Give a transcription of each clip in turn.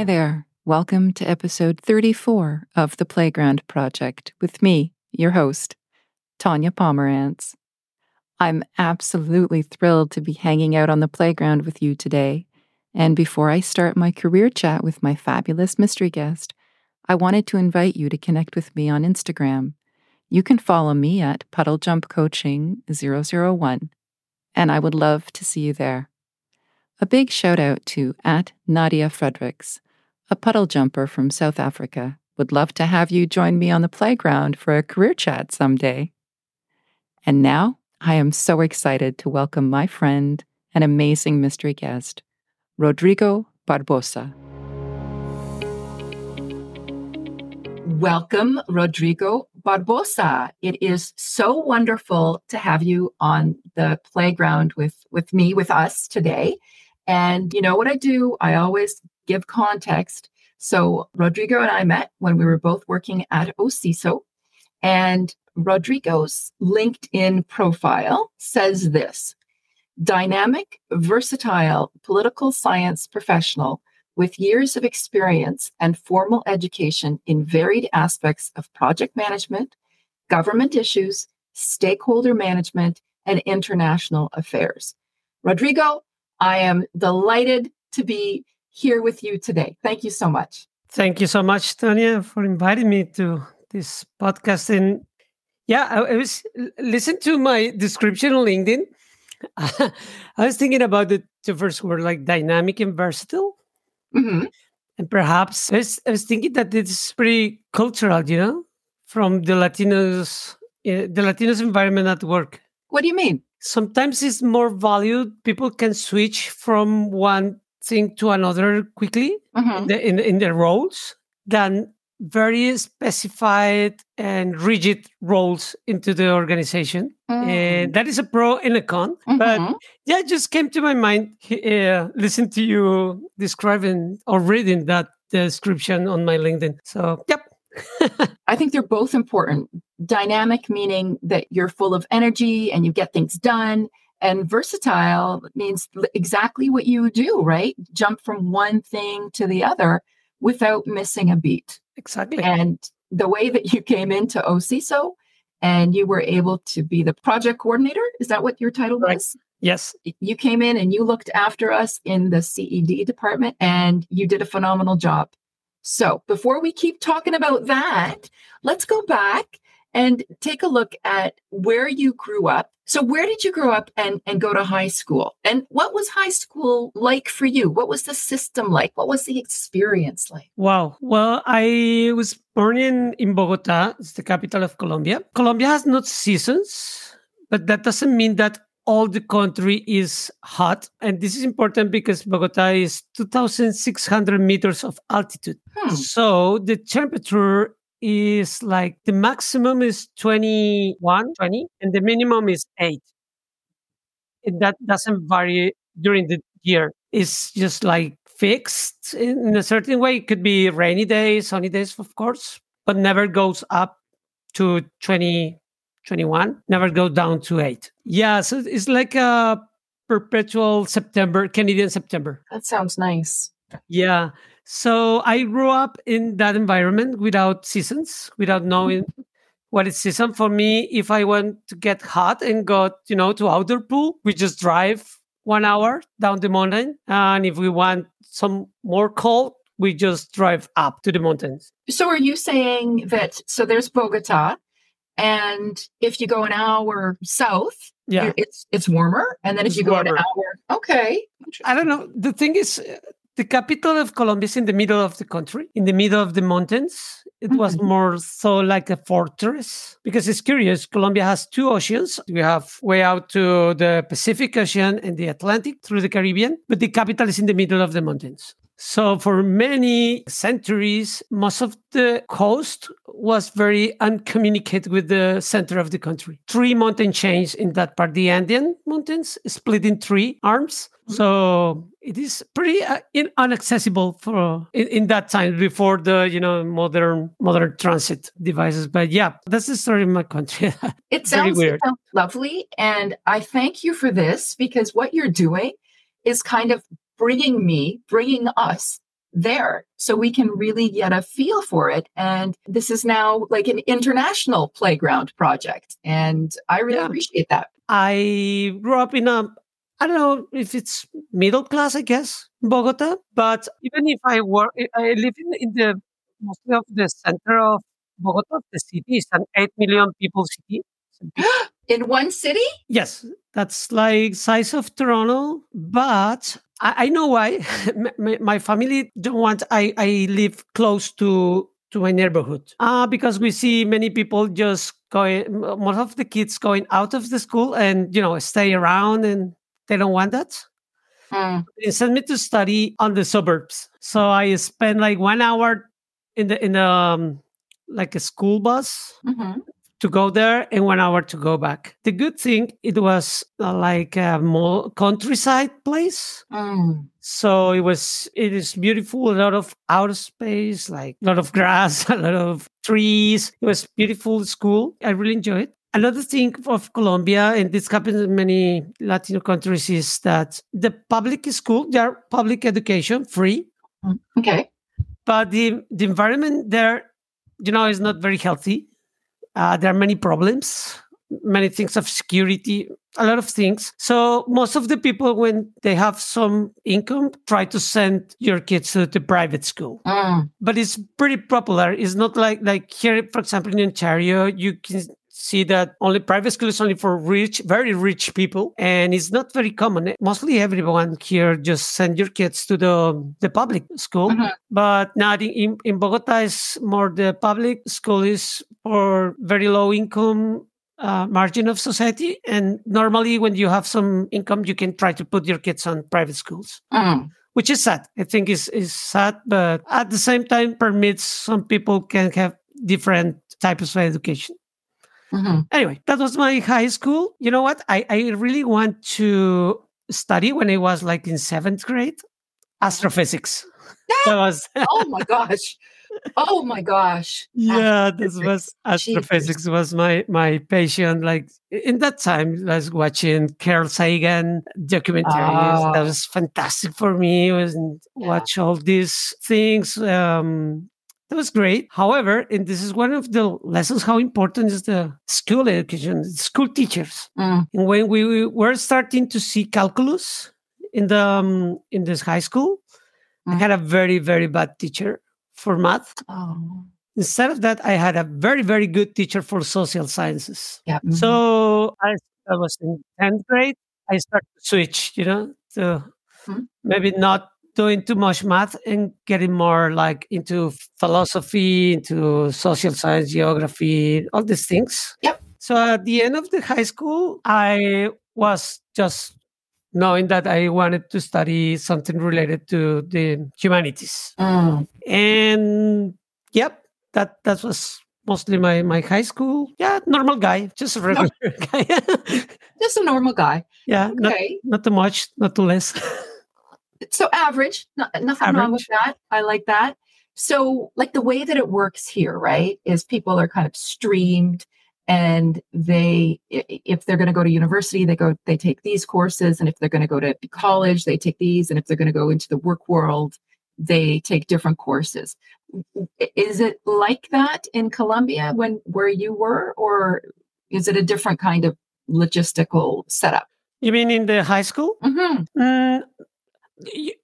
Hi there. Welcome to episode 34 of The Playground Project with me, your host, Tanya Pomerantz. I'm absolutely thrilled to be hanging out on the playground with you today. And before I start my career chat with my fabulous mystery guest, I wanted to invite you to connect with me on Instagram. You can follow me at Puddle Jump Coaching 001, and I would love to see you there. A big shout out to at Nadia Fredericks, a puddle jumper from South Africa. Would love to have you join me on the playground for a career chat someday. And now I am so excited to welcome my friend and amazing mystery guest, Rodrigo Barbosa. Welcome, Rodrigo Barbosa. It is so wonderful to have you on the playground with, with me, with us today. And you know what I do? I always give context. So, Rodrigo and I met when we were both working at OCISO. And Rodrigo's LinkedIn profile says this dynamic, versatile political science professional with years of experience and formal education in varied aspects of project management, government issues, stakeholder management, and international affairs. Rodrigo, I am delighted to be here with you today. Thank you so much. Thank you so much, Tanya, for inviting me to this podcast. And yeah, I, I was listen to my description on LinkedIn. I was thinking about the, the first word like dynamic and versatile. Mm-hmm. And perhaps I was, I was, thinking that it's pretty cultural, you know, from the Latinos, uh, the Latinos environment at work. What do you mean? Sometimes it's more valued. People can switch from one thing to another quickly mm-hmm. in, the, in, in their roles than very specified and rigid roles into the organization. Mm. And that is a pro and a con. Mm-hmm. But yeah, it just came to my mind. Uh, listen to you describing or reading that description on my LinkedIn. So, yep. I think they're both important. Dynamic, meaning that you're full of energy and you get things done. And versatile means exactly what you do, right? Jump from one thing to the other without missing a beat. Exactly. And the way that you came into OCISO and you were able to be the project coordinator, is that what your title right. was? Yes. You came in and you looked after us in the CED department and you did a phenomenal job. So before we keep talking about that, let's go back and take a look at where you grew up so where did you grow up and, and go to high school? And what was high school like for you? What was the system like? What was the experience like? Wow. Well, I was born in, in Bogota, it's the capital of Colombia. Colombia has not seasons, but that doesn't mean that all the country is hot. And this is important because Bogota is 2,600 meters of altitude. Hmm. So the temperature is like the maximum is 21, 20, and the minimum is 8. And that doesn't vary during the year. It's just like fixed in a certain way. It could be rainy days, sunny days, of course, but never goes up to 20, 21, never goes down to 8. Yeah, so it's like a perpetual September, Canadian September. That sounds nice. Yeah. So I grew up in that environment without seasons, without mm-hmm. knowing what is season. For me, if I want to get hot and go, you know, to outdoor pool, we just drive one hour down the mountain. And if we want some more cold, we just drive up to the mountains. So are you saying that so there's Bogota and if you go an hour south, yeah, it's it's warmer, and then if you go an hour, okay. I don't know. The thing is, the capital of Colombia is in the middle of the country, in the middle of the mountains. It mm-hmm. was more so like a fortress because it's curious. Colombia has two oceans. We have way out to the Pacific Ocean and the Atlantic through the Caribbean, but the capital is in the middle of the mountains. So, for many centuries, most of the coast was very uncommunicated with the center of the country. Three mountain chains in that part, the Andean mountains, split in three arms. Mm-hmm. So, it is pretty uh, in, inaccessible for in, in, that time before the you know modern modern transit devices. But yeah, that's the story of my country. it sounds, weird. It sounds lovely, and I thank you for this because what you're doing is kind of bringing me, bringing us there so we can really get a feel for it. And this is now like an international playground project. And I really Yeah. appreciate that. I grew up in a, I don't know if it's middle class, I guess, Bogota. But even if I work, I live in, in the mostly of the center of Bogota, the city. is an 8 million people city. In one city? Yes, that's like size of Toronto, but I, I know why. my, my family don't want I, I live close to to my neighborhood uh, because we see many people just going most of the kids going out of the school and you know stay around and they don't want that Mm. they sent me to study on the suburbs so i spent like one hour in the in the um, like a school bus Mhm. To go there and one hour to go back. The good thing, it was uh, like a more countryside place. Mm. So it was, it is beautiful, a lot of outer space, like a lot of grass, a lot of trees. It was beautiful school. I really enjoyed it. Another thing of Colombia, and this happens in many Latino countries, is that the public school, they are public education, free, Mm. Okay. but the, the environment there, you know, is not very healthy. Uh, there are many problems, many things of security, a lot of things. So most of the people, when they have some income, try to send your kids to the private school. Mm. But it's pretty popular. It's not like like here, for example, in Ontario, you can see that only private school is only for rich, very rich people, and it's not very common. Mostly everyone here just send your kids to the the public school. Mhm. But not in, in, in Bogota is more the public school is for very low income uh, margin of society. And normally when you have some income, you can try to put your kids on private schools, Mm. which is sad. I think is is sad, but at the same time permits some people can have different types of education. Mhm. Anyway, that was my high school. You know what? I, I really want to study when I was like in seventh grade astrophysics. that was Oh my gosh. Oh my gosh. yeah this was Astrophysics. Was my my passion like in that time i was watching carl sagan documentaries that Oh. was fantastic for me was Yeah. watch all these things um that was great however and this is one of the lessons how important is the school education school teachers Mm. and when we were starting to see calculus in the um, in this high school i Mm. had a very very bad teacher for math Oh. Instead of that, I had a very, very good teacher for social sciences. Yeah. mhm. So I, I was in 10th grade. I started to switch, you know, to Mhm. maybe not doing too much math and getting more like into philosophy, into social science, geography, all these things. Yep. So at the end of the high school, I was just knowing that I wanted to study something related to the humanities Mm. and yep that that was mostly my my high school yeah normal guy just a regular guy Just a normal guy. yeah not, Okay. not too much not too less so average. No, nothing wrong with that. I like that. So, like the way that it works here, right, is people are kind of streamed and they if they're going to go to university they go they take these courses and if they're going to go to college they take these and if they're going to go into the work world they take different courses is it like that in colombia when where you were or is it a different kind of logistical setup you mean in the high school Mhm. Mm,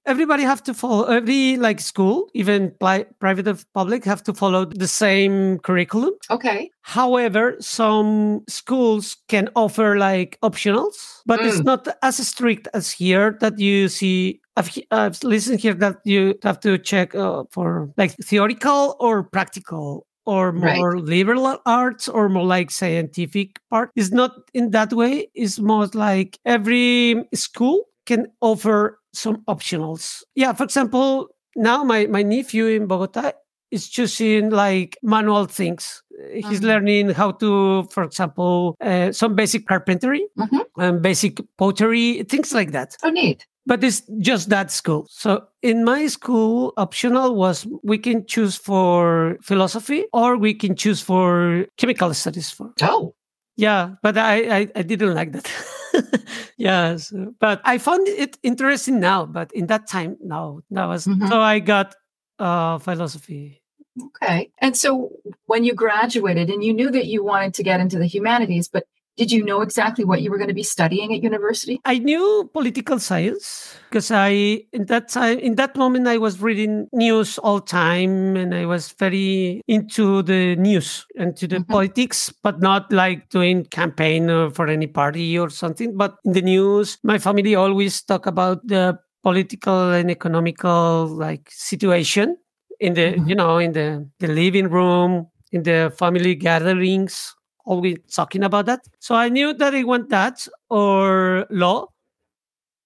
everybody have to follow every like school even pri- private or public have to follow the same curriculum okay However, some schools can offer like optionals, but it's Mm. not as strict as here that you see. I've, I've listened here that you have to check uh, for like theoretical or practical or Right. more liberal arts or more like scientific part. It's not in that way. It's more like every school can offer some optionals. Yeah, for example, now my, my nephew in Bogota is choosing like manual things. He's Mhm. learning how to, for example, uh, some basic carpentry Mhm. and basic pottery, things like that. so neat But it's just that school. So in my school, optional was we can choose for philosophy or we can choose for chemical studies for. oh Yeah, but I, I, I didn't like that. yeah, so, but I found it interesting now. But in that time, no, that was Mhm. so I got uh, philosophy. Okay. And so when you graduated and you knew that you wanted to get into the humanities, but did you know exactly what you were going to be studying at university? I knew political science because I, in that time, in that moment, I was reading news all time and I was very into the news and to the mm-hmm. politics, but not like doing campaign for any party or something. But in the news, my family always talk about the political and economical like situation in the, mm-hmm. you know, in the, the living room, in the family gatherings always talking about that. So I knew that I want that or law,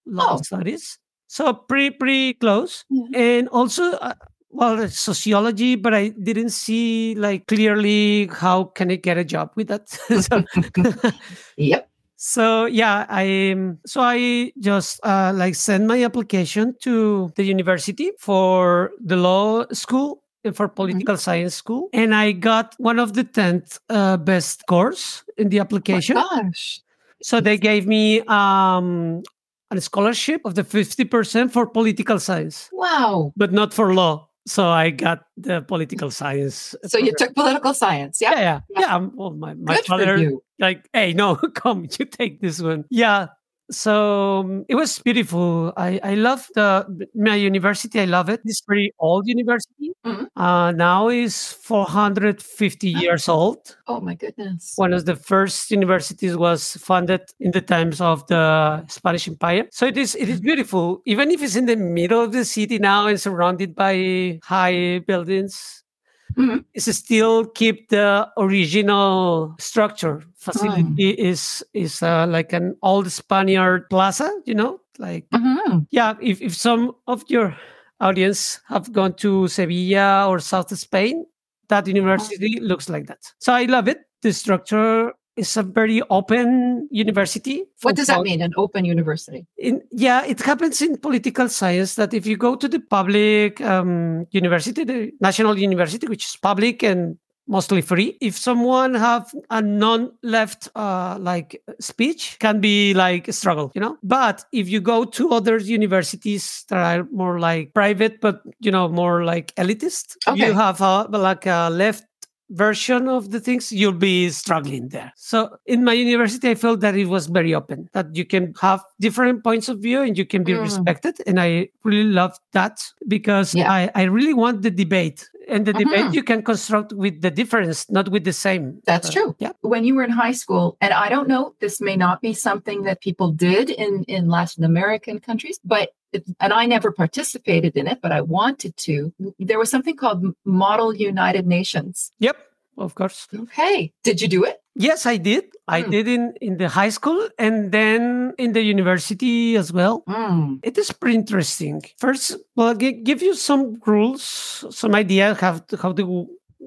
law oh. studies. So pretty pretty close, mm-hmm. and also. Uh, well sociology but i didn't see like clearly how can i get a job with that so, yep so yeah i so i just uh, like send my application to the university for the law school for mm-hmm. political mm-hmm. science school, and I got one of the tenth uh, best scores in the application. Oh gosh! So they gave me um, a scholarship of the fifty percent for political science. Wow! But not for law. So I got the political science. So program. you took political science, yeah, yeah, yeah. yeah. Well, my my Good father, like, hey, no, come, you take this one. Yeah, so it was beautiful. I, I love the my university. I love it. It's pretty old university. Mm-hmm. Uh, now is 450 years old. Oh my goodness! One of the first universities was funded in the times of the Spanish Empire. So it is it is beautiful, even if it's in the middle of the city now and surrounded by high buildings mm-hmm. is still keep the original structure. Facility oh. is is uh, like an old Spaniard plaza, you know, like mm-hmm. yeah. If if some of your audience have gone to Sevilla or South Spain, that university mm-hmm. looks like that. So I love it. The structure is a very open university. What does that mean, an open university? In, yeah, it happens in political science that if you go to the public um, university, the national university, which is public and mostly free. If someone have a non-left uh, like speech, can be like a struggle, you know. But if you go to other universities that are more like private, but you know more like elitist, okay. you have a, like a left version of the things, you'll be struggling there. So in my university, I felt that it was very open, that you can have different points of view and you can be mm. respected. And I really love that because yeah. I, I really want the debate. And the mm-hmm. debate you can construct with the difference, not with the same. That's uh, true. Yeah. When you were in high school, and I don't know, this may not be something that people did in, in Latin American countries, but and I never participated in it, but I wanted to. There was something called Model United Nations. Yep, of course. Okay. Did you do it? Yes, I did. I mm. did in, in the high school and then in the university as well. Mm. It is pretty interesting. First, well, I'll give you some rules, some idea how how the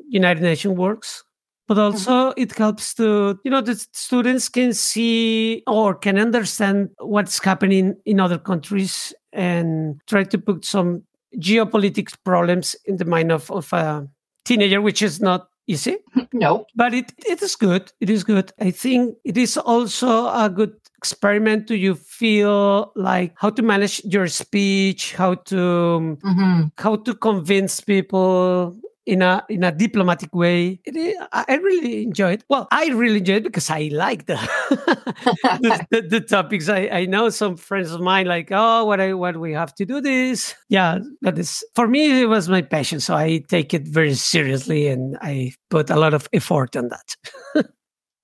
United Nations works but mm-hmm. also mm-hmm. it helps to you know the students can see or can understand what's happening in other countries and try to put some geopolitics problems in the mind of, of a teenager which is not easy no. But it, it is good. It is good. I think it is also a good experiment do you feel like how to manage your speech how to mm-hmm. how to convince people in a in a diplomatic way. It, I really enjoyed. Well, I really enjoyed because I like the the, the, the, topics. I, I know some friends of mine like, oh, what I what we have to do this. Yeah, that is for me. It was my passion, so I take it very seriously, and I put a lot of effort on that.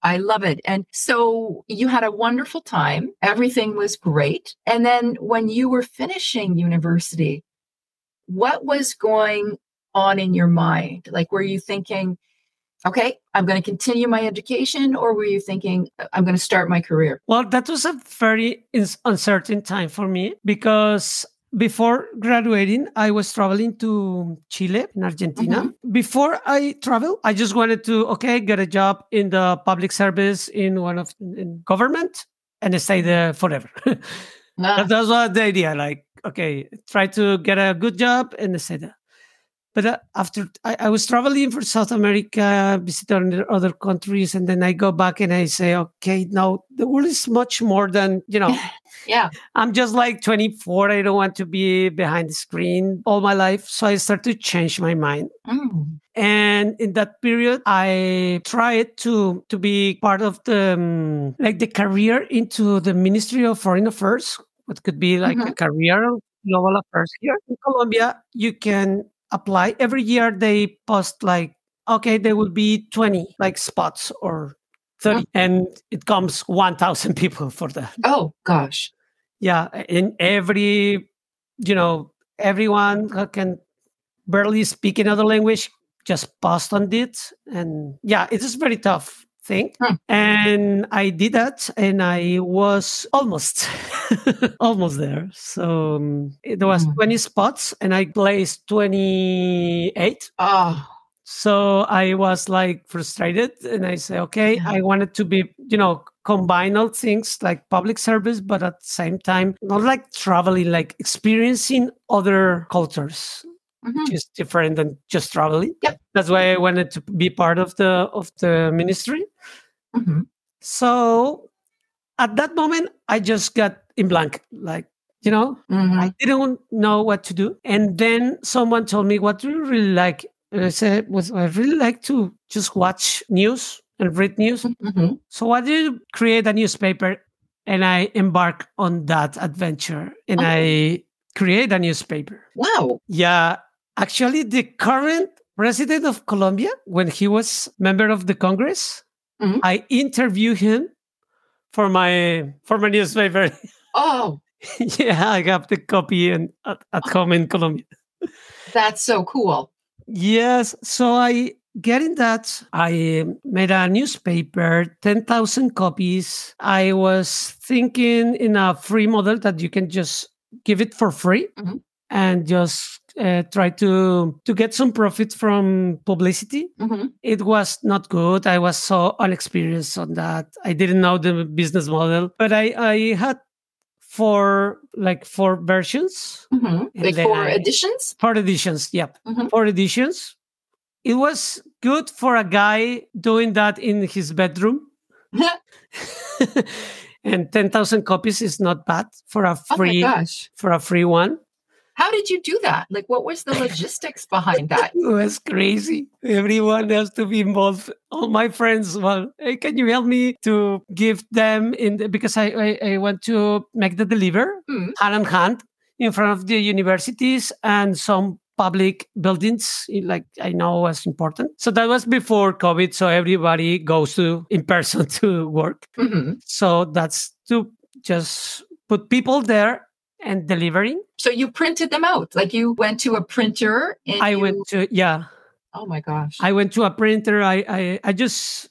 I love it. And so you had a wonderful time. Everything was great. And then when you were finishing university, what was going on in your mind? Like, were you thinking, okay, I'm going to continue my education, or were you thinking, I'm going to start my career? Well, that was a very uncertain time for me because before graduating, I was traveling to Chile in Argentina. Mm-hmm. Before I travel, I just wanted to, okay, get a job in the public service in one of in government and stay there forever. That was the idea. Like, okay, try to get a good job and stay there. But uh, after I, I, was traveling for South America, visiting other countries, and then I go back and I say, okay, now the world is much more than you know. yeah, I'm just like 24. I don't want to be behind the screen all my life, so I start to change my mind. Mm. And in that period, I tried to to be part of the um, like the career into the Ministry of Foreign Affairs. What could be like Mhm. a career global affairs here in Colombia. You can apply every year. They post like okay, there will be twenty like spots or. 30 and it comes 1000 people for that Oh gosh. yeah in every you know everyone who can barely speak another language just post on it and yeah it is very tough thing Hmm. and i did that and i was almost almost there so um, it was Hmm. 20 spots and i placed 28 Oh. so I was like frustrated and I say, okay, Yeah. I wanted to be, you know, combine all things like public service, but at the same time, not like traveling, like experiencing other cultures, Mhm. which is different than just traveling. Yep. That's why I wanted to be part of the of the ministry. Mhm. So at that moment, I just got in blank, like, you know, Mhm. I didn't know what to do. And then someone told me, What do you really like? And I said, was I really like to just watch news and read news. Mhm. So why do you create a newspaper? And I embark on that adventure and Oh. I create a newspaper. Wow. Yeah. Actually, the current president of Colombia, when he was member of the Congress, Mhm. I interview him for my for my newspaper. Oh, yeah, I have the copy and at, at home in Colombia. that's so cool. Yes. So I getting that I made a newspaper, 10,000 copies. I was thinking in a free model that you can just give it for free Mhm. and just uh, try to to get some profit from publicity. Mhm. It was not good. I was so unexperienced on that. I didn't know the business model, but I I had four like four versions Mhm. Like four I- editions? Four editions, yep. Mhm. Four editions. It was good for a guy doing that in his bedroom. and 10,000 copies is not bad for a Oh free gosh. for a free one. How did you do that? Like, what was the logistics behind that? It was crazy. Everyone has to be involved. All my friends, well, hey, can you help me to give them in the, because I, I I want to make the deliver Mhm. hand in hand in front of the universities and some public buildings like I know was important. So that was before COVID. So everybody goes to in person to work. Mhm. So that's to just put people there and delivering. So you printed them out. Like you went to a printer and I you- went to yeah. Oh my gosh. I went to a printer. I I, I just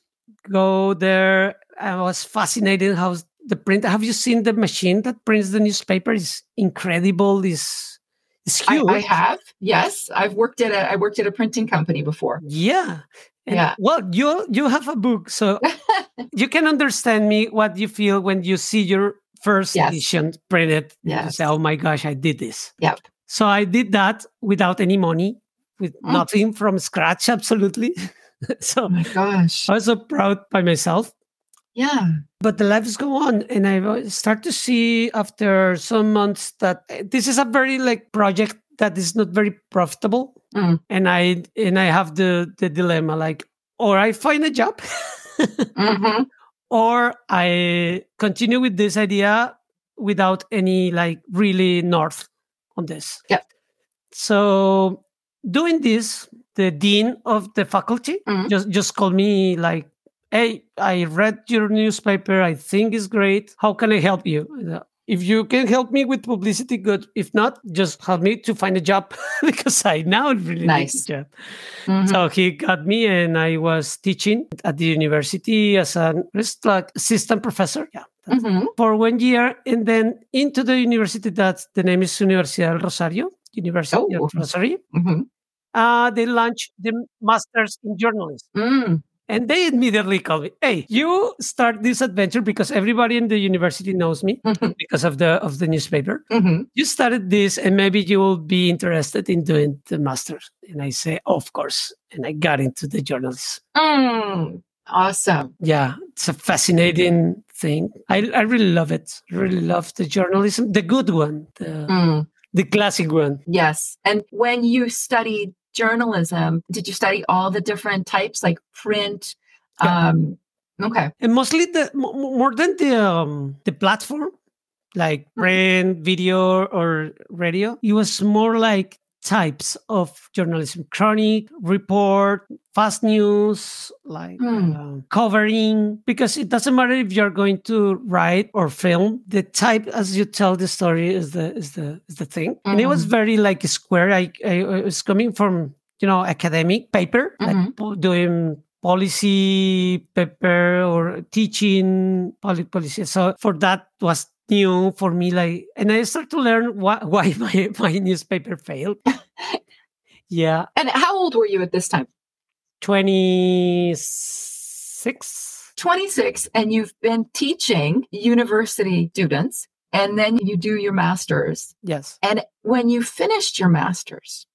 go there. I was fascinated how the print. Have you seen the machine that prints the newspaper? is incredible. Is it's I. I have. Yes. I've worked at a I worked at a printing company before. Yeah. And, Yeah. Well, you you have a book, so you can understand me what you feel when you see your first Yes. edition printed. Yes. say, "Oh my gosh, I did this." Yep. So I did that without any money, with Mm. nothing from scratch, absolutely. so Oh my gosh. I was so proud by myself. Yeah. But the lives go on, and I start to see after some months that eh, this is a very like project that is not very profitable, Mm. and I and I have the the dilemma like, or I find a job, Mhm. Or I continue with this idea without any like really north on this. Yep. So doing this, the dean of the faculty Mhm. just just called me like, "Hey, I read your newspaper. I think it's great. How can I help you?" If you can help me with publicity, good. If not, just help me to find a job because I now really Nice. need a job. Mhm. So he got me, and I was teaching at the university as an like assistant professor. Yeah, Mhm. for one year, and then into the university that the name is Universidad del Rosario, University Oh. of Rosario. Mhm. Uh, they launched the masters in journalism. Mm. And they immediately called me, "Hey, you start this adventure because everybody in the university knows me Mhm. because of the of the newspaper. Mhm. You started this, and maybe you will be interested in doing the masters." And I say, "Of course." And I got into the journalism. Mm, awesome. Yeah, it's a fascinating thing. I I really love it. Really love the journalism, the good one, the Mm, the classic one. yes. And when you studied journalism, did you study all the different types like print? Yeah. Um, okay. and mostly the mo- mo- more than the um, the platform like print video or radio it was more like types of journalism. Chronic report fast news like Hmm. uh, covering because it doesn't matter if you're going to write or film the type as you tell the story is the is the is the thing. And it was very like square. I i I was coming from you know academic paper Mhm. like doing policy paper or teaching public policy. So for that was new for me like and i started to learn why, why my, my newspaper failed yeah And how old were you at this time? 26 26, and you've been teaching university students, and then you do your master's. yes And when you finished your master's,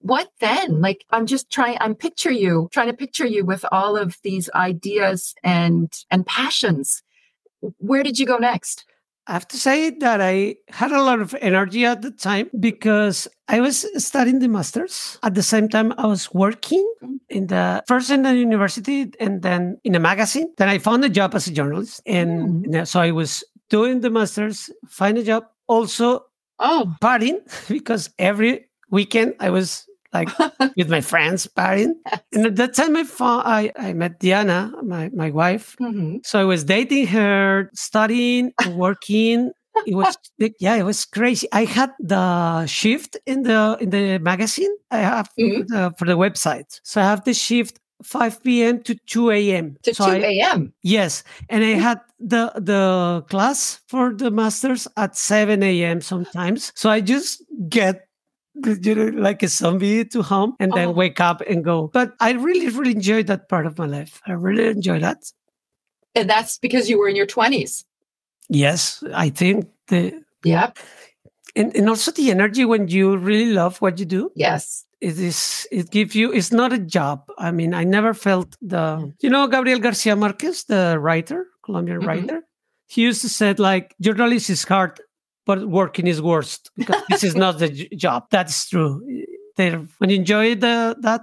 what then? Like, I'm just trying, I'm picture you, trying to picture you with all of these ideas and, and passions. Where did you go next? I have to say that I had a lot of energy at the time because I was studying the masters. At the same time, I was working in the first in the university and then in a magazine. Then I found a job as a journalist. And Mm. and so I was doing the masters, find a job, also Oh, partying because every weekend I was like with my friends partying. And at that time I found I, I met Diana, my, my wife. Mhm. So I was dating her, studying, working. It was yeah, it was crazy. I had the shift in the in the magazine. I have Mhm. the, for the website. So I have the shift 5 p.m. to 2 a.m. to So 2 a.m. Yes, and I had the the class for the masters at 7 a.m. sometimes. So I just get like a zombie to home and then Oh. wake up and go. But I really, really enjoyed that part of my life. I really enjoy that. And that's because you were in your 20s. Yes, I think the Yep. and, and also the energy when you really love what you do. Yes. It is it gives you it's not a job. I mean, I never felt the you know Gabriel Garcia Marquez, the writer, Colombian Mhm. writer. He used to say like journalism is hard, but working is worst because this is not the job. That's true. There when you enjoy the that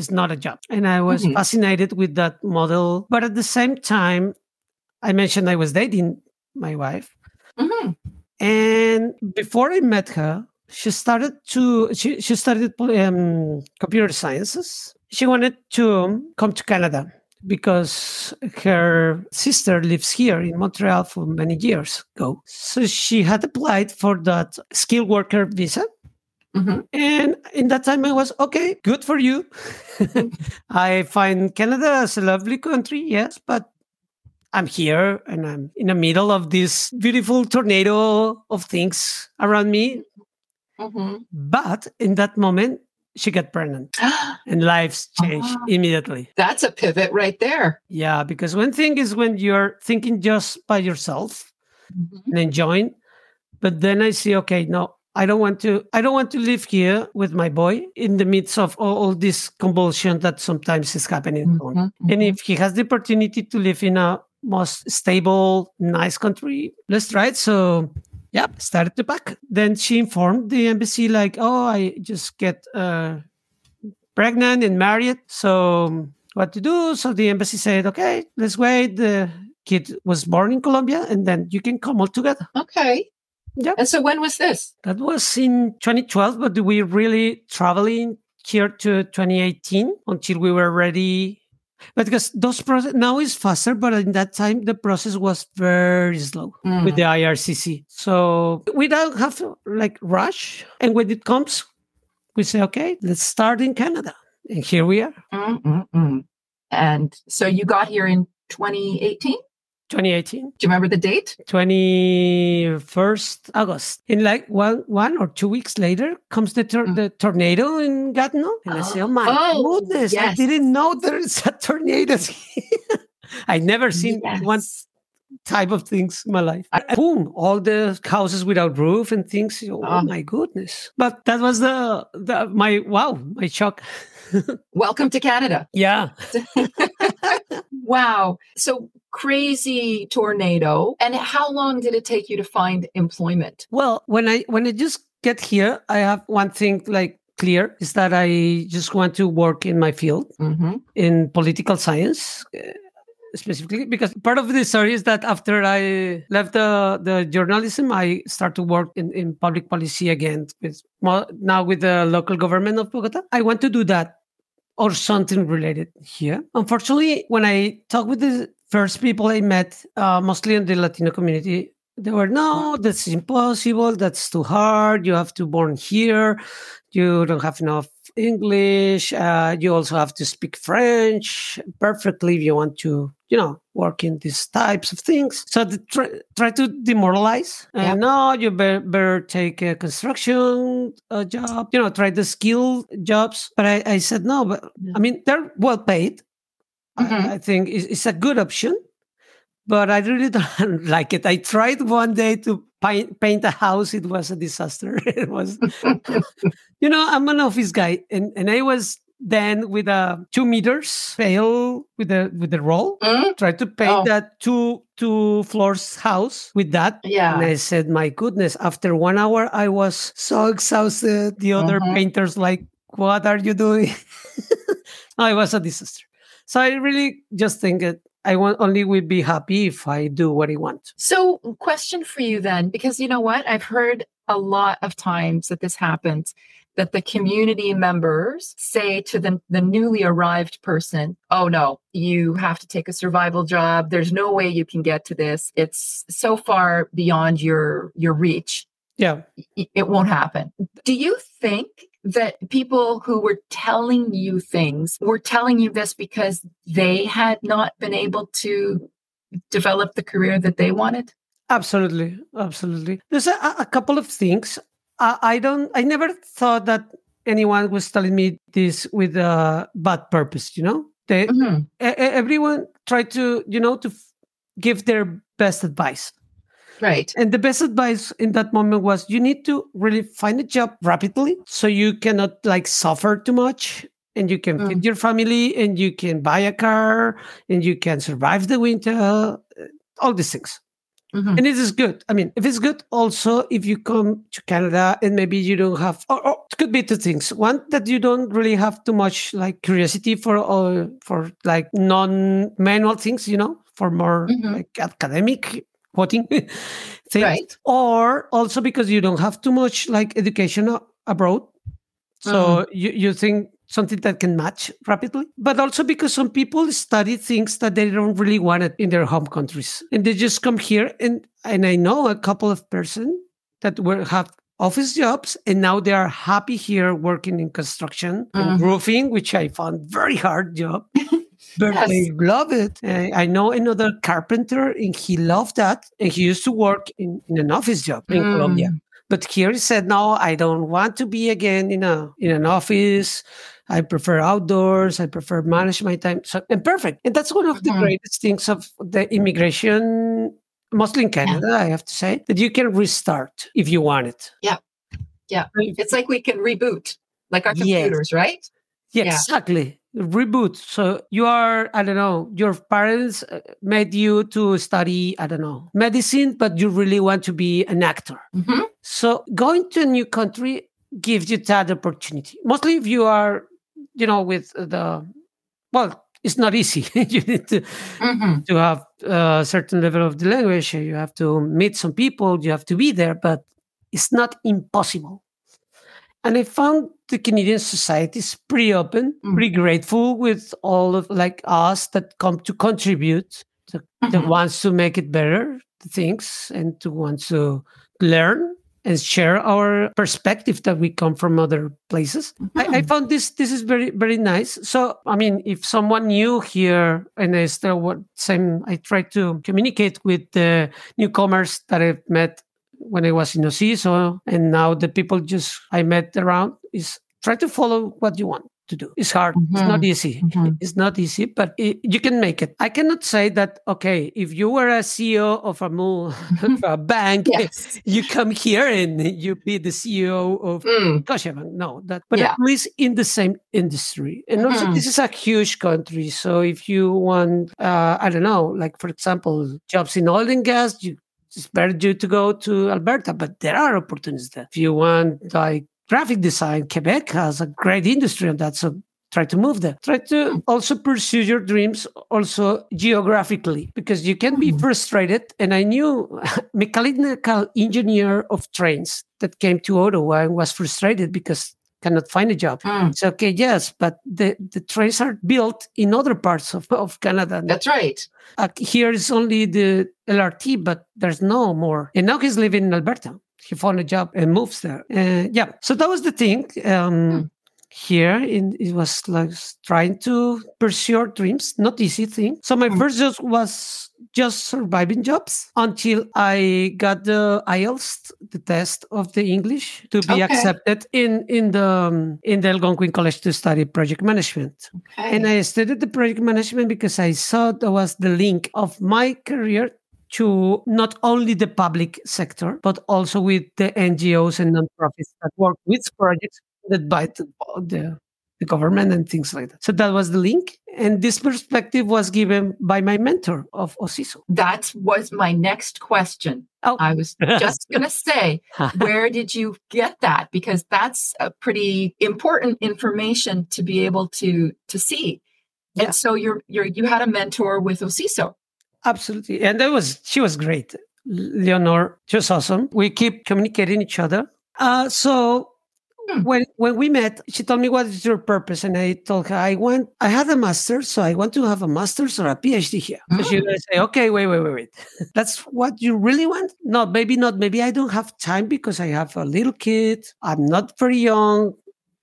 is not a job. And I was Mhm. fascinated with that model. But at the same time, I mentioned I was dating my wife. hmm And before I met her, she started to she she studied um, computer sciences. She wanted to come to Canada because her sister lives here in Montreal for many years ago. So she had applied for that skilled worker visa. hmm And in that time, I was okay, good for you. I find Canada as a lovely country, yes, but I'm here and I'm in the middle of this beautiful tornado of things around me. hmm But in that moment, she got pregnant and lives changed Ah. immediately. That's a pivot right there. Yeah, because one thing is when you're thinking just by yourself Mhm. and enjoying, but then I see, okay, no, I don't want to. I don't want to live here with my boy in the midst of all, all this convulsion that sometimes is happening. at home. Mhm. And if he has the opportunity to live in a most stable, nice country, let's try it. So, yeah, started to pack. Then she informed the embassy, like, oh, I just get uh, pregnant and married. So, what to do? So the embassy said, okay, let's wait. The kid was born in Colombia, and then you can come all together. Okay. Yep. And so when was this? That was in 2012, but we really traveling here to 2018 until we were ready. But because those process now is faster, but in that time the process was very slow with the mm-hmm. IRCC. So we don't have to like rush. And when it comes, we say, okay, let's start in Canada. And here we are. Mm-mm-mm. And so you got here in 2018? 2018. Do you remember the date? 21st August. In like one one or two weeks later comes the tor- Mm. the tornado in Gatineau. And I say, oh my Oh, goodness, I didn't know there's a tornado. I never seen one type of things in my life. And boom, all the houses without roof and things. Oh, Ah. my goodness. But that was the, the my wow, my shock. Welcome to Canada. Yeah. Wow. So crazy tornado. And how long did it take you to find employment? Well, when I when I just get here, I have one thing like clear is that I just want to work in my field Mm-hmm. in political science. uh, Specifically, because part of the story is that after I left the, the journalism, I start to work in, in public policy again with now with the local government of Bogota. I want to do that or something related here. Unfortunately, when I talk with the first people I met, uh, mostly in the Latino community, they were no, that's impossible. That's too hard. You have to born here. You don't have enough English. Uh, you also have to speak French perfectly if you want to, you know, work in these types of things. So try, try to demoralize. Yep. And no, you better, better take a construction uh, job. You know, try the skill jobs. But I, I said no. But I mean, they're well paid. Mhm. I, I think it's, it's a good option. But I really don't like it. I tried one day to paint, paint a house. It was a disaster. it was you know, I'm an office guy, and, and I was then with a two meters pail with the with the roll, Mm? tried to paint Oh. that two two floors house with that. Yeah, And I said, my goodness, after one hour, I was so exhausted. The other Mhm. painters like, what are you doing? no, it was a disaster. So I really just think that I want only will be happy if I do what I want. So, question for you then, because you know what? I've heard a lot of times that this happens that the community members say to the, the newly arrived person, Oh no, you have to take a survival job. There's no way you can get to this. It's so far beyond your your reach. Yeah. It won't happen. Do you think that people who were telling you things were telling you this because they had not been able to develop the career that they wanted? Absolutely, absolutely. There's a, a couple of things. I, I don't. I never thought that anyone was telling me this with a bad purpose. You know, they Mhm. e- e- everyone tried to you know to f- give their best advice, Right. and the best advice in that moment was you need to really find a job rapidly so you cannot like suffer too much. And you can feed Mm. your family, and you can buy a car, and you can survive the winter. uh, All these things Mhm. and it is good. I mean, if it's good, also if you come to Canada and maybe you don't have, or, or it could be two things. One that you don't really have too much like curiosity for, uh, for like non-manual things, you know, for more Mhm. like academic quoting things, Right. or also because you don't have too much like education abroad, so you you think something that can match rapidly. But also because some people study things that they don't really want it in their home countries. And they just come here and and i know a couple of person that were have office jobs and now they are happy here working in construction and Mhm. roofing which i found very hard job but Yes. they love it I, I know another carpenter and he loved that and he used to work in, in an office job in Mm. colombia but here he said, "No, I don't want to be again in a in an office. I prefer outdoors. I prefer manage my time." So and perfect. And that's one of the Mhm. greatest things of the immigration, mostly in Canada, I have to say, that you can restart if you want it. Yeah. Yeah. It's like we can reboot, like our Yes. computers, right? Yeah, Yeah. exactly. Reboot. So you are, I don't know, your parents uh, made you to study, I don't know, medicine, but you really want to be an actor. Mhm. So going to a new country gives you that opportunity. Mostly if you are, you know, with the, well, it's not easy. you need to, Mhm. to have a certain level of the language. You have to meet some people. You have to be there, but it's not impossible. And I found the Canadian society is pretty open, Mm. pretty grateful with all of like us that come to contribute, to, that Mhm. wants to make it better, the things, and to want to learn and share our perspective that we come from other places. Mm-hmm. I, I, found this this is very very nice. So I mean, if someone new here and I still what same, I try to communicate with the newcomers that I've met when I was in OCISO, and now the people just I met around is try to follow what you want to do. It's hard. Mm-hmm. It's not mm-hmm. easy. Mm-hmm. It's not easy, but it, you can make it. I cannot say that, okay, if you were a CEO of a, move, a bank, yes. you come here and you be the CEO of mm. No, that, but yeah. at least in the same industry. And mm-hmm. also, this is a huge country. So if you want, uh, I don't know, like for example, jobs in oil and gas, you it's better you to go to Alberta, but there are opportunities there. If you want like graphic design, Quebec has a great industry on that. So try to move there. Try to also pursue your dreams also geographically because you can be mm-hmm. frustrated. And I knew mechanical engineer of trains that came to Ottawa and was frustrated because cannot find a job. Mm. It's okay, yes, but the, the trains are built in other parts of, of Canada. That's right. Uh, here is only the LRT, but there's no more. And now he's living in Alberta he found a job and moves there. Uh, yeah, so that was the thing. Um, hmm. Here, in, it was like trying to pursue our dreams, not easy thing. So my hmm. first job was just surviving jobs until I got the IELTS, the test of the English, to be okay. accepted in in the um, in the Algonquin College to study project management. Okay. And I studied the project management because I saw that was the link of my career to not only the public sector, but also with the NGOs and nonprofits that work with projects that by the, the, the government and things like that. So that was the link. And this perspective was given by my mentor of OCISO. That was my next question. Oh. I was just going to say, where did you get that? Because that's a pretty important information to be able to to see. And so you're you're you had a mentor with OCISO. Absolutely. And that was, she was great. Leonor, she was awesome. We keep communicating each other. Uh, so. Hmm. when when we met, she told me what is your purpose, and I told her I want I had a master's, so I want to have a master's or a PhD here. So she hmm. would say, okay, wait, wait, wait, wait. That's what you really want? No, maybe not. Maybe I don't have time because I have a little kid. I'm not very young.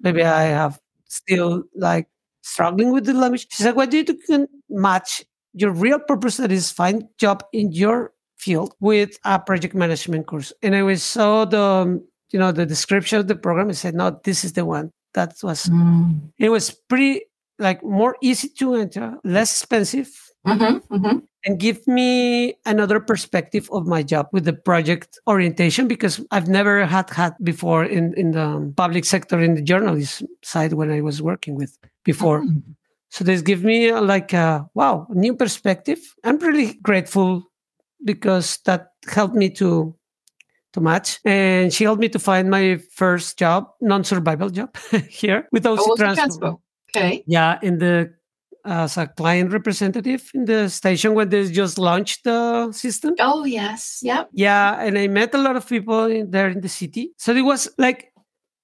Maybe I have still like struggling with the language. She said, what do you can match your real purpose that is find job in your field with a project management course. And I was saw the you know the description of the program and said, no, this is the one. That was mm. it was pretty like more easy to enter, less expensive. Mm-hmm, mm-hmm. And give me another perspective of my job with the project orientation because I've never had had before in, in the public sector in the journalism side when I was working with before. Mm-hmm. So this gives me uh, like a wow, new perspective. I'm really grateful because that helped me to to match, and she helped me to find my first job, non-survival job here with OC oh, Transpo. Okay. Yeah, in the as a client representative in the station when they just launched the system. Oh yes, yep. Yeah, and I met a lot of people in there in the city. So it was like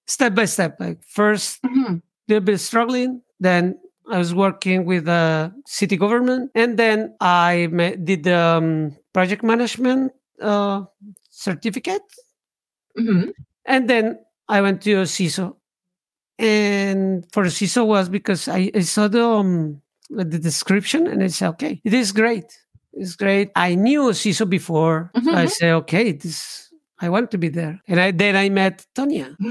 step by step. Like 1st mm-hmm. they'll be struggling, then I was working with the city government, and then I did the um, project management uh, certificate, mm-hmm. and then I went to CISO. And for CISO was because I, I saw the um, the description, and I said, okay, it is great. It's great. I knew CISO before. Mm-hmm. So I said, okay, this I want to be there. And I, then I met Tonya.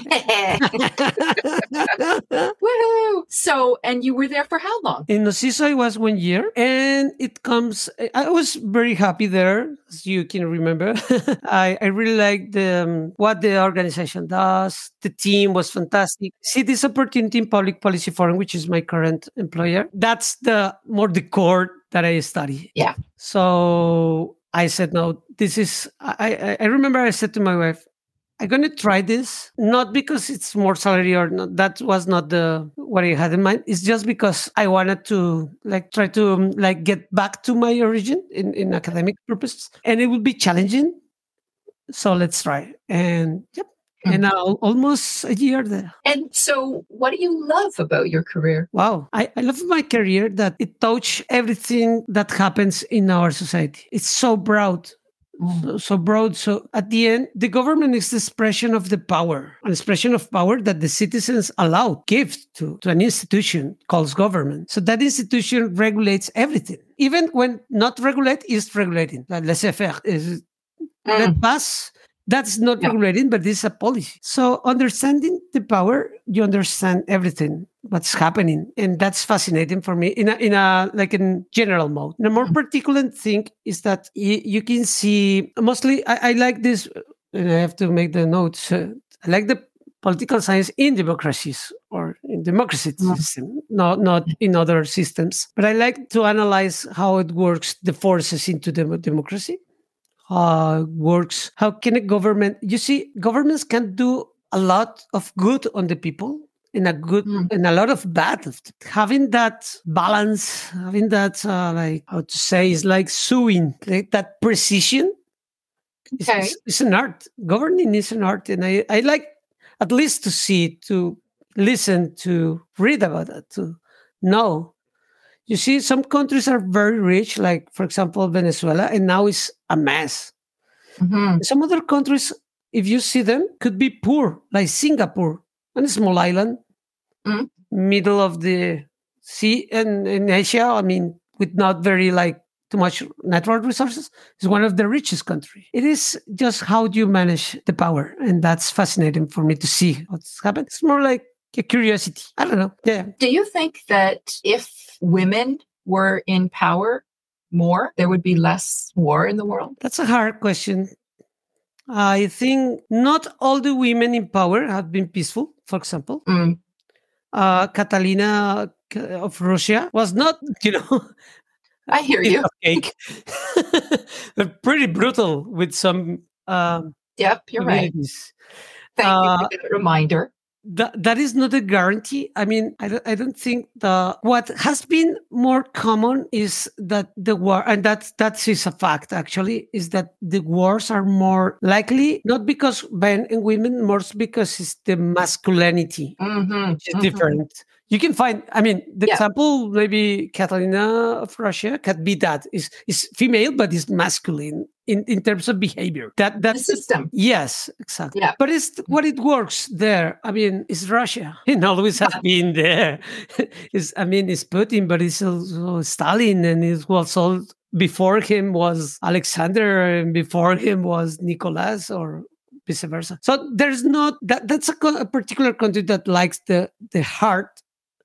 Woohoo! So, and you were there for how long? In OCISO, I was one year. And it comes, I was very happy there, as you can remember. I, I really liked the, um, what the organization does. The team was fantastic. See this opportunity in Public Policy Forum, which is my current employer. That's the more the core that I study. Yeah. So I said, no, this is, I, I remember I said to my wife, I'm going to try this, not because it's more salary or not. That was not the what I had in mind. It's just because I wanted to like try to um, like get back to my origin in, in academic purposes. And it would be challenging. So let's try. And yep, Mm. and now almost a year there. And so, what do you love about your career? Wow, I, I love my career that it touch everything that happens in our society. It's so broad, so, so broad. So at the end, the government is the expression of the power, an expression of power that the citizens allow, give to, to an institution called government. So that institution regulates everything. Even when not regulate is regulating. Like laissez-faire is Mm. let pass. That's not Yeah. regulating, but it's a policy. So understanding the power, you understand everything what's happening, and that's fascinating for me in a in a like in general mode. And a more Mhm. particular thing is that y- you can see mostly. I, I like this, and I have to make the notes. Uh, I like the political science in democracies or in democracy Yeah. system, not not in other systems. But I like to analyze how it works, the forces into the democracy it works. How can a government? You see, governments can do a lot of good on the people and a good Mm. and a lot of bad. Having that balance, having that uh, like how to say is like sewing, like that precision. is- Okay. is, is an art. Governing is an art, and I I like at least to see, to listen, to read about it, to know. You see, some countries are very rich, like for example Venezuela, and now it's a mess. Mhm. Some other countries, if you see them, could be poor, like Singapore, and a small island, Mhm. middle of the sea, and in Asia. I mean, with not very like too much natural resources, is one of the richest country. It is just how do you manage the power, and that's fascinating for me to see what's happened. It's more like a curiosity. I don't know. Yeah. Do you think that if women were in power more, there would be less war in the world? That's a hard question. I think not all the women in power have been peaceful. For example, Mm. uh, Catalina uh, of Russia was not, you know, I hear you. cake. Pretty brutal with some um, Yep, you're right. Thank Uh, you for that reminder. That, that is not a guarantee. I mean, I don't, I don't think the what has been more common is that the war, and that that is a fact actually, is that the wars are more likely not because men and women, more because it's the masculinity Mhm, which is mhm. different. You can find, I mean, the Yeah. example maybe Catalina of Russia can be that is is female but is masculine in, in terms of behavior. That The system. yes, exactly. Yeah. But it's what it works there. I mean, it's Russia. It always has been there. it's I mean, it's Putin, but it's also Stalin, and it was all before him was Alexander, and before him was Nicholas, or vice versa. So there's not that. That's a, a particular country that likes the the hard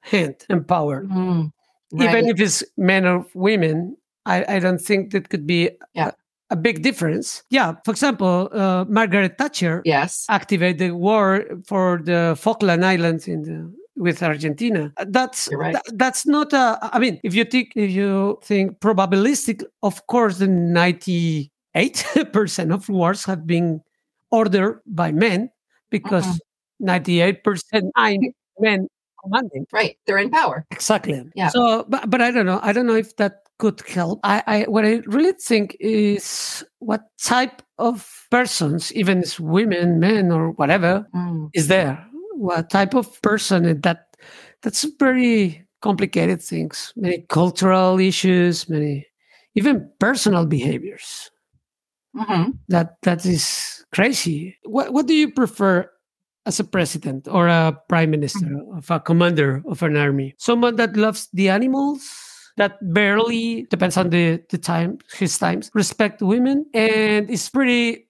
hand and power, Mm, even if it's men or women. I, I don't think that could be Yeah. a, a big difference. Yeah, for example, uh, Margaret Thatcher Yes. activated the war for the Falkland Islands in the with Argentina. That's right. tha- that's not a. I mean, if you think if you think probabilistic, of course, the ninety eight percent of wars have been ordered by men because ninety eight percent men commanding. Right. They're in power. Exactly. Yeah. So, but, but I don't know. I don't know if that could help. I, I what I really think is what type of persons, even as women, men, or whatever, Mm, is there. What type of person that that's very complicated things. Many cultural issues, many even personal behaviors. mhm. That that is crazy. What what do you prefer as a president or a prime minister mm-hmm. of a commander of an army? Someone that loves the animals, that barely depends on the the time his times respect women and is pretty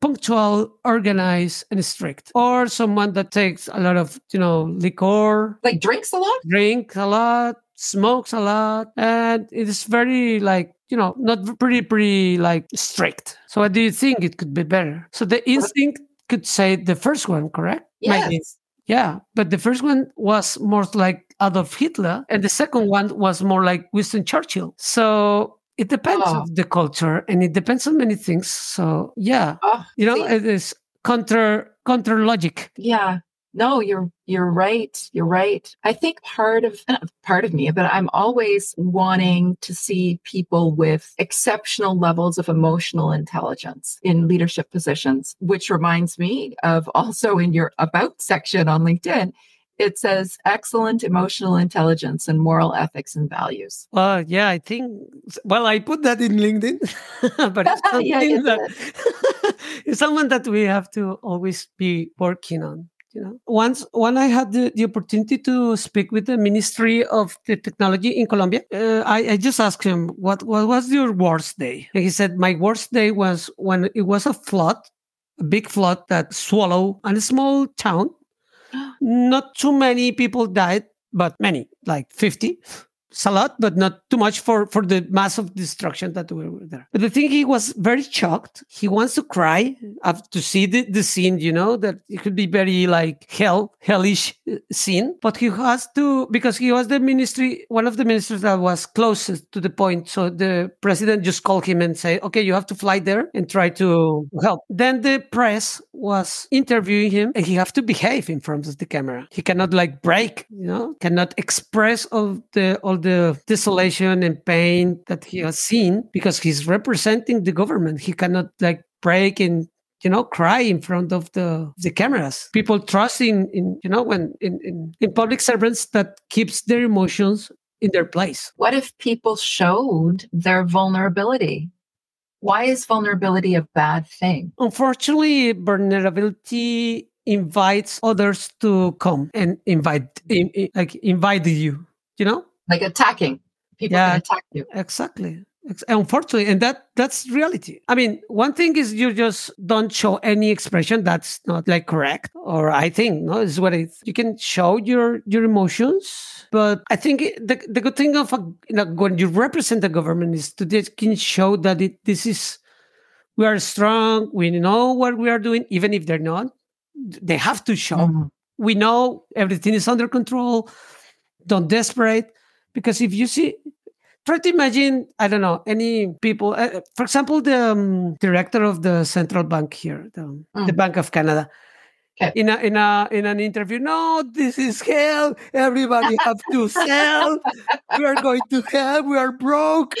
punctual, organized, and strict, or someone that takes a lot of you know liquor, Like drinks a lot? drinks a lot, smokes a lot, and it is very like you know not pretty pretty like strict. So what do you think it could be better? So the instinct could say the first one, correct? Maybe. Yes. Yeah, but the first one was more like Adolf Hitler, and the second one was more like Winston Churchill. So it depends Oh. of the culture, and it depends on many things. So yeah, Oh, you know, see, it is counter counter logic. yeah. No, you're you're right. You're right. I think part of part of me, but I'm always wanting to see people with exceptional levels of emotional intelligence in leadership positions, which reminds me of also in your about section on LinkedIn it says excellent emotional intelligence and moral ethics and values. Well, yeah, I think. Well, I put that in LinkedIn, but it's something Yeah, that it's someone that we have to always be working on. You know, once when I had the, the opportunity to speak with the Ministry of the Technology in Colombia, uh, I, I just asked him what what was your worst day, and he said my worst day was when it was a flood, a big flood that swallowed a small town. Not too many people died, but many, like fifty. It's a lot, but not too much for, for the massive destruction that we were there. But the thing, he was very shocked. He wants to cry to see the, the scene, you know, that it could be very like hell, hellish uh, scene. But he has to, because he was the ministry, one of the ministers that was closest to the point. So the president just called him and say, okay, you have to fly there and try to help. Then the press was interviewing him and he have to behave in front of the camera. He cannot like break, you know, cannot express all the, all the desolation and pain that he has seen because he's representing the government. He cannot like break and you know cry in front of the the cameras. People trust in, in you know when in, in, in public servants that keeps their emotions in their place. What if people showed their vulnerability? Why is vulnerability a bad thing? Unfortunately, vulnerability invites others to come and invite in, in- like invite you. You know Like attacking. People Yeah. can attack you. exactly unfortunately and that that's reality i mean one thing is you just don't show any expression that's not like correct or i think no is what it you can show your your emotions but i think the, the good thing of a, you know, when you represent the government is to they can show that it this is we are strong we know what we are doing even if they're not they have to show Mhm. we know everything is under control don't desperate because if you see try to imagine i don't know any people uh, for example the um, director of the central bank here the, the Mm. bank of canada. Okay. in a in a in an interview no this is hell. Everybody have to sell. We are going to hell. We are broke.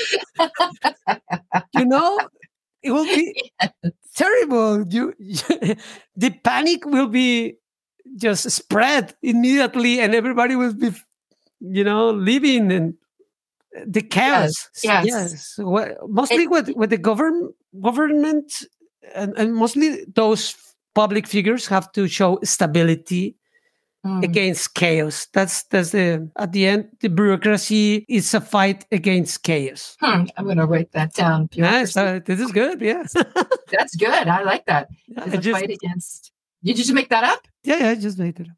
You know it will be terrible. You the panic will be just spread immediately and everybody will be you know living in the chaos yes. yes What, mostly with what the govern government and, and mostly those public figures have to show stability Mm. against chaos that's that's the at the end the bureaucracy is a fight against chaos Hmm, I'm going to write that down. Yes, Bureaucracy. uh, this is good. Yeah. That's good. I like that. Yeah, It's I a just, fight against. Did you just make that up? yeah, yeah, I just made it up.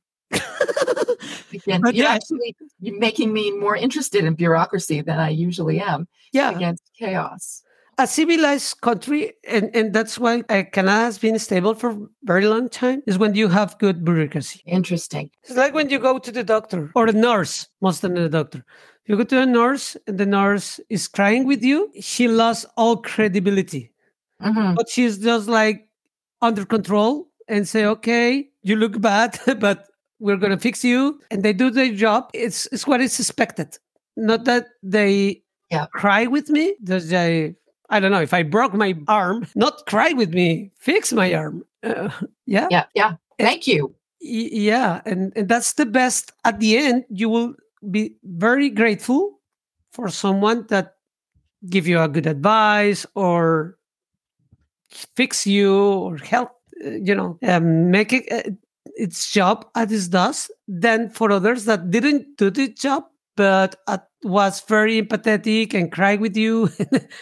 Again, you're actually you're making me more interested in bureaucracy than I usually am yeah, against chaos. a civilized country, and, and that's why uh, Canada has been stable for a very long time, is when you have good bureaucracy. Interesting. It's like when you go to the doctor or the nurse, most than the doctor. You go to a nurse and the nurse is crying with you, she lost all credibility. Mhm. But she's just like under control and say, okay, you look bad, but we're going to fix you. And they do their job. It's, it's what is expected. Not that they Yeah. cry with me. That they, I don't know, if I broke my arm, not cry with me, fix my arm. Uh, yeah. Yeah, yeah. Thank you. Yeah and, and that's the best at the end you will be very grateful for someone that give you a good advice or fix you or help uh, you know um, make it uh, its job as it does than for others that didn't do the job but was very empathetic and cry with you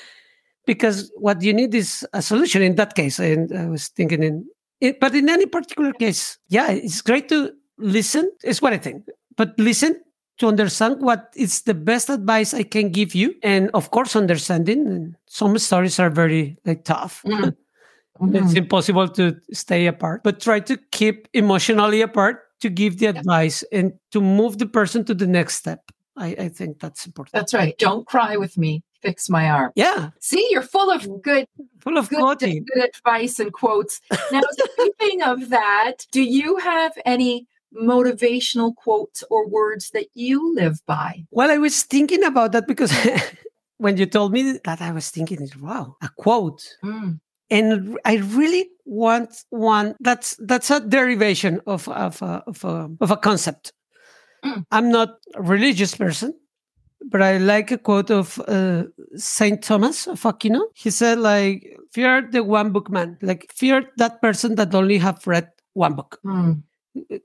because what you need is a solution in that case and i was thinking in it, but in any particular case, yeah, it's great to listen. Is what I think. But listen to understand what is the best advice I can give you, and of course, understanding. And some stories are very like tough. Mm. It's Mhm. impossible to stay apart, but try to keep emotionally apart to give the advice and to move the person to the next step. I, I think that's important. That's right. Don't cry with me. Fix my arm. yeah, See, you're full of good, full of good, good advice and quotes. Now, speaking of that, do you have any motivational quotes or words that you live by? Well, I was thinking about that because when you told me that, I was thinking, wow, a quote. Mm. And I really want one that's that's a derivation of of a, of a, of a concept. Mm. I'm not a religious person, but I like a quote of uh, Saint Thomas of Aquino. He said, like, fear the one book man. Like, fear that person that only have read one book. Mm.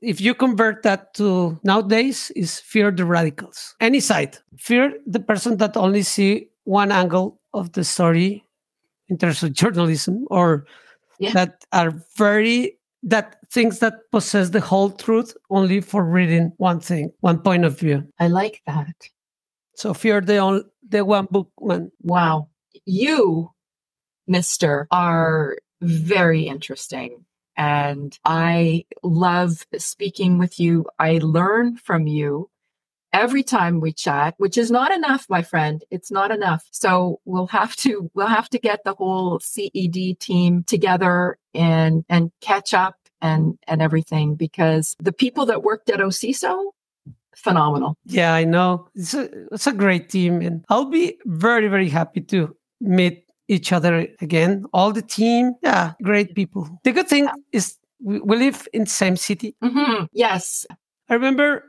If you convert that to nowadays, is fear the radicals. Any side. Fear the person that only see one angle of the story in terms of journalism or Yeah. that are very that things that possess the whole truth only for reading one thing, one point of view. I like that. So if you're the only, the one book man. Wow. You, Mister, are very interesting. And I love speaking with you. I learn from you every time we chat, which is not enough, my friend. It's not enough. So we'll have to, we'll have to get the whole CED team together and, and catch up and, and everything because the people that worked at OCISO, phenomenal. Yeah, I know. It's a, it's a great team, and I'll be very very happy to meet each other again. All the team, yeah, great people. The good thing is we, live in the same city. Mhm. Yes. I remember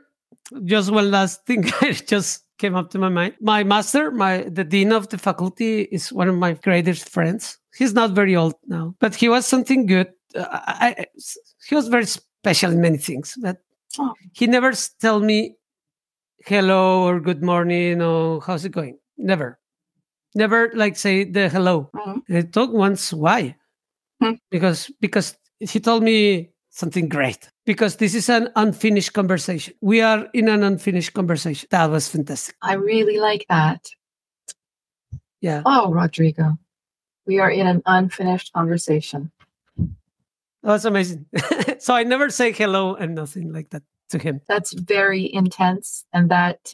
just one last thing that just came up to my mind. My master, my the dean of the faculty, is one of my greatest friends. He's not very old now, but he was something good. Uh, I, he was very special in many things, but Oh. he never tell me hello or good morning or how's it going. Never, never like say the hello. Mhm. I told once why, Hmm. because because he told me something great. Because this is an unfinished conversation. We are in an unfinished conversation. That was fantastic. I really like that. Yeah, Oh, Rodrigo, we are in an unfinished conversation. that was amazing. so I never say hello and nothing like that to him. That's very intense. And that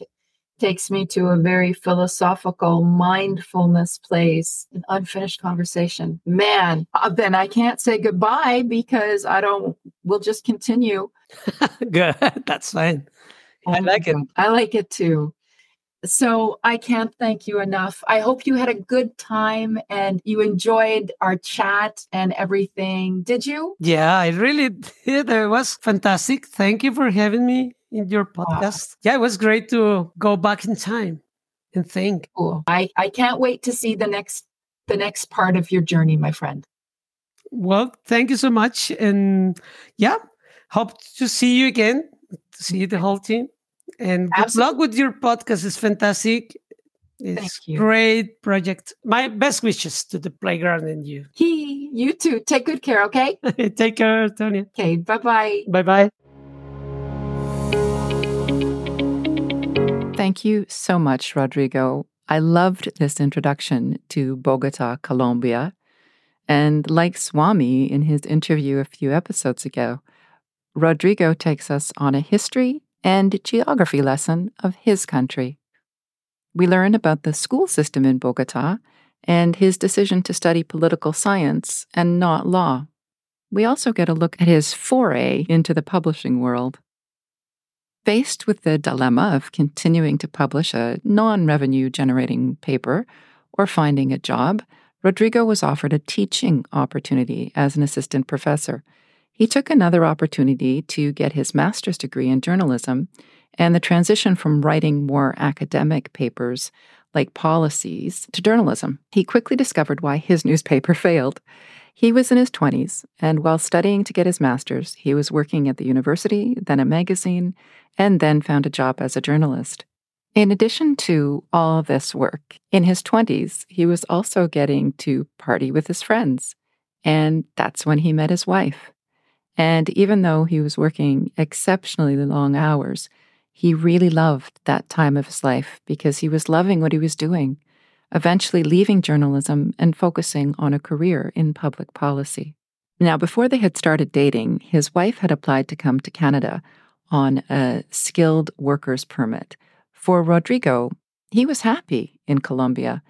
takes me to a very philosophical mindfulness place, an unfinished conversation. Man, uh, then I can't say goodbye because I don't, we'll just continue. Good. That's fine. I like it. I like it too. So I can't thank you enough. I hope you had a good time and you enjoyed our chat and everything. Did you? Yeah, I really did. It was fantastic. Thank you for having me in your podcast. Yeah, it was great to go back in time and think. Cool. I, I can't wait to see the next the next part of your journey, my friend. Well, thank you so much. And yeah, hope to see you again, see the whole team. And good Absolutely. luck with your podcast. It's fantastic. It's Thank you. great project. My best wishes to the playground and you. He, you too. Take good care, okay? Take care, Tonya. Okay, bye bye. Bye bye. Thank you so much, Rodrigo. I loved this introduction to Bogota, Colombia. And like Swami in his interview a few episodes ago, Rodrigo takes us on a history and geography lesson of his country. We learn about the school system in Bogota and his decision to study political science and not law. We also get a look at his foray into the publishing world. Faced with the dilemma of continuing to publish a non revenue generating paper or finding a job, Rodrigo was offered a teaching opportunity as an assistant professor. He took another opportunity to get his master's degree in journalism, and the transition from writing more academic papers like policies to journalism. He quickly discovered why his newspaper failed. He was in his 20s, and while studying to get his master's, he was working at the university, then a magazine, and then found a job as a journalist. In addition to all this work, in his 20s, he was also getting to party with his friends. And that's when he met his wife. And even though he was working exceptionally long hours, he really loved that time of his life because he was loving what he was doing, eventually leaving journalism and focusing on a career in public policy. Now, before they had started dating, his wife had applied to come to Canada on a skilled workers permit. For Rodrigo, he was happy in Colombia.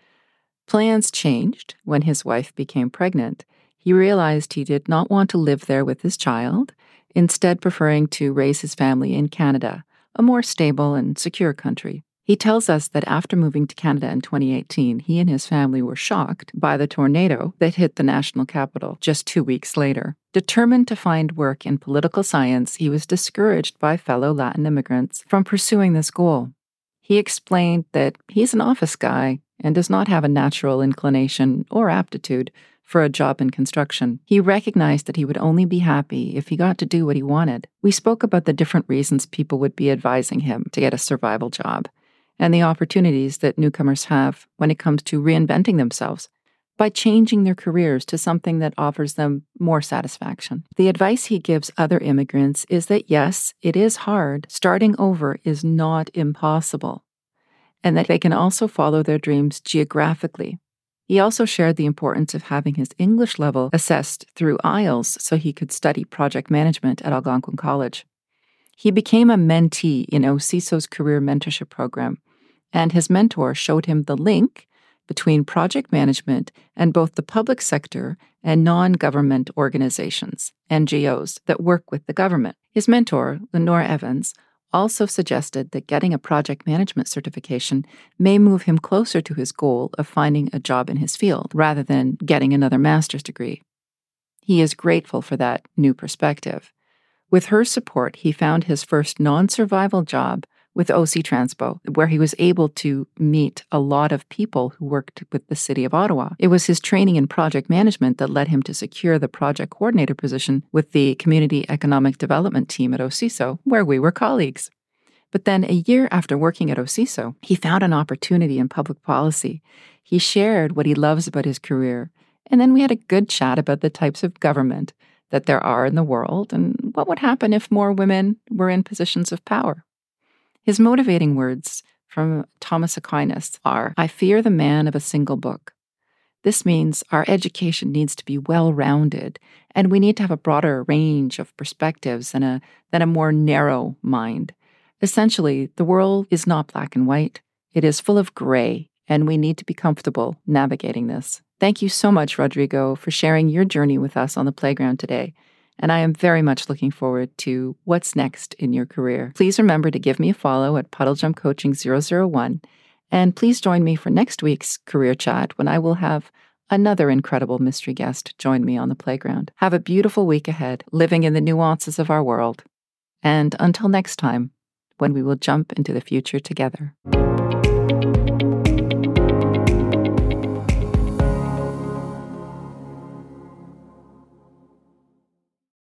Plans changed when his wife became pregnant. He realized he did not want to live there with his child, instead, preferring to raise his family in Canada, a more stable and secure country. He tells us that after moving to Canada in 2018, he and his family were shocked by the tornado that hit the national capital just two weeks later. Determined to find work in political science, he was discouraged by fellow Latin immigrants from pursuing this goal. He explained that he's an office guy and does not have a natural inclination or aptitude for a job in construction. He recognized that he would only be happy if he got to do what he wanted. We spoke about the different reasons people would be advising him to get a survival job and the opportunities that newcomers have when it comes to reinventing themselves by changing their careers to something that offers them more satisfaction. The advice he gives other immigrants is that yes, it is hard. Starting over is not impossible, and that they can also follow their dreams geographically. He also shared the importance of having his English level assessed through IELTS so he could study project management at Algonquin College. He became a mentee in OCISO's career mentorship program, and his mentor showed him the link between project management and both the public sector and non government organizations, NGOs, that work with the government. His mentor, Lenore Evans, also suggested that getting a project management certification may move him closer to his goal of finding a job in his field rather than getting another master's degree. He is grateful for that new perspective. With her support, he found his first non survival job with OC Transpo, where he was able to meet a lot of people who worked with the city of Ottawa. It was his training in project management that led him to secure the project coordinator position with the Community Economic Development team at OCISO, where we were colleagues. But then, a year after working at OCISO, he found an opportunity in public policy. He shared what he loves about his career, and then we had a good chat about the types of government that there are in the world and what would happen if more women were in positions of power. His motivating words from Thomas Aquinas are I fear the man of a single book. This means our education needs to be well rounded, and we need to have a broader range of perspectives and a, than a more narrow mind. Essentially, the world is not black and white, it is full of gray, and we need to be comfortable navigating this. Thank you so much, Rodrigo, for sharing your journey with us on the playground today. And I am very much looking forward to what's next in your career. Please remember to give me a follow at Puddle Jump Coaching 001. And please join me for next week's career chat when I will have another incredible mystery guest join me on the playground. Have a beautiful week ahead, living in the nuances of our world. And until next time, when we will jump into the future together.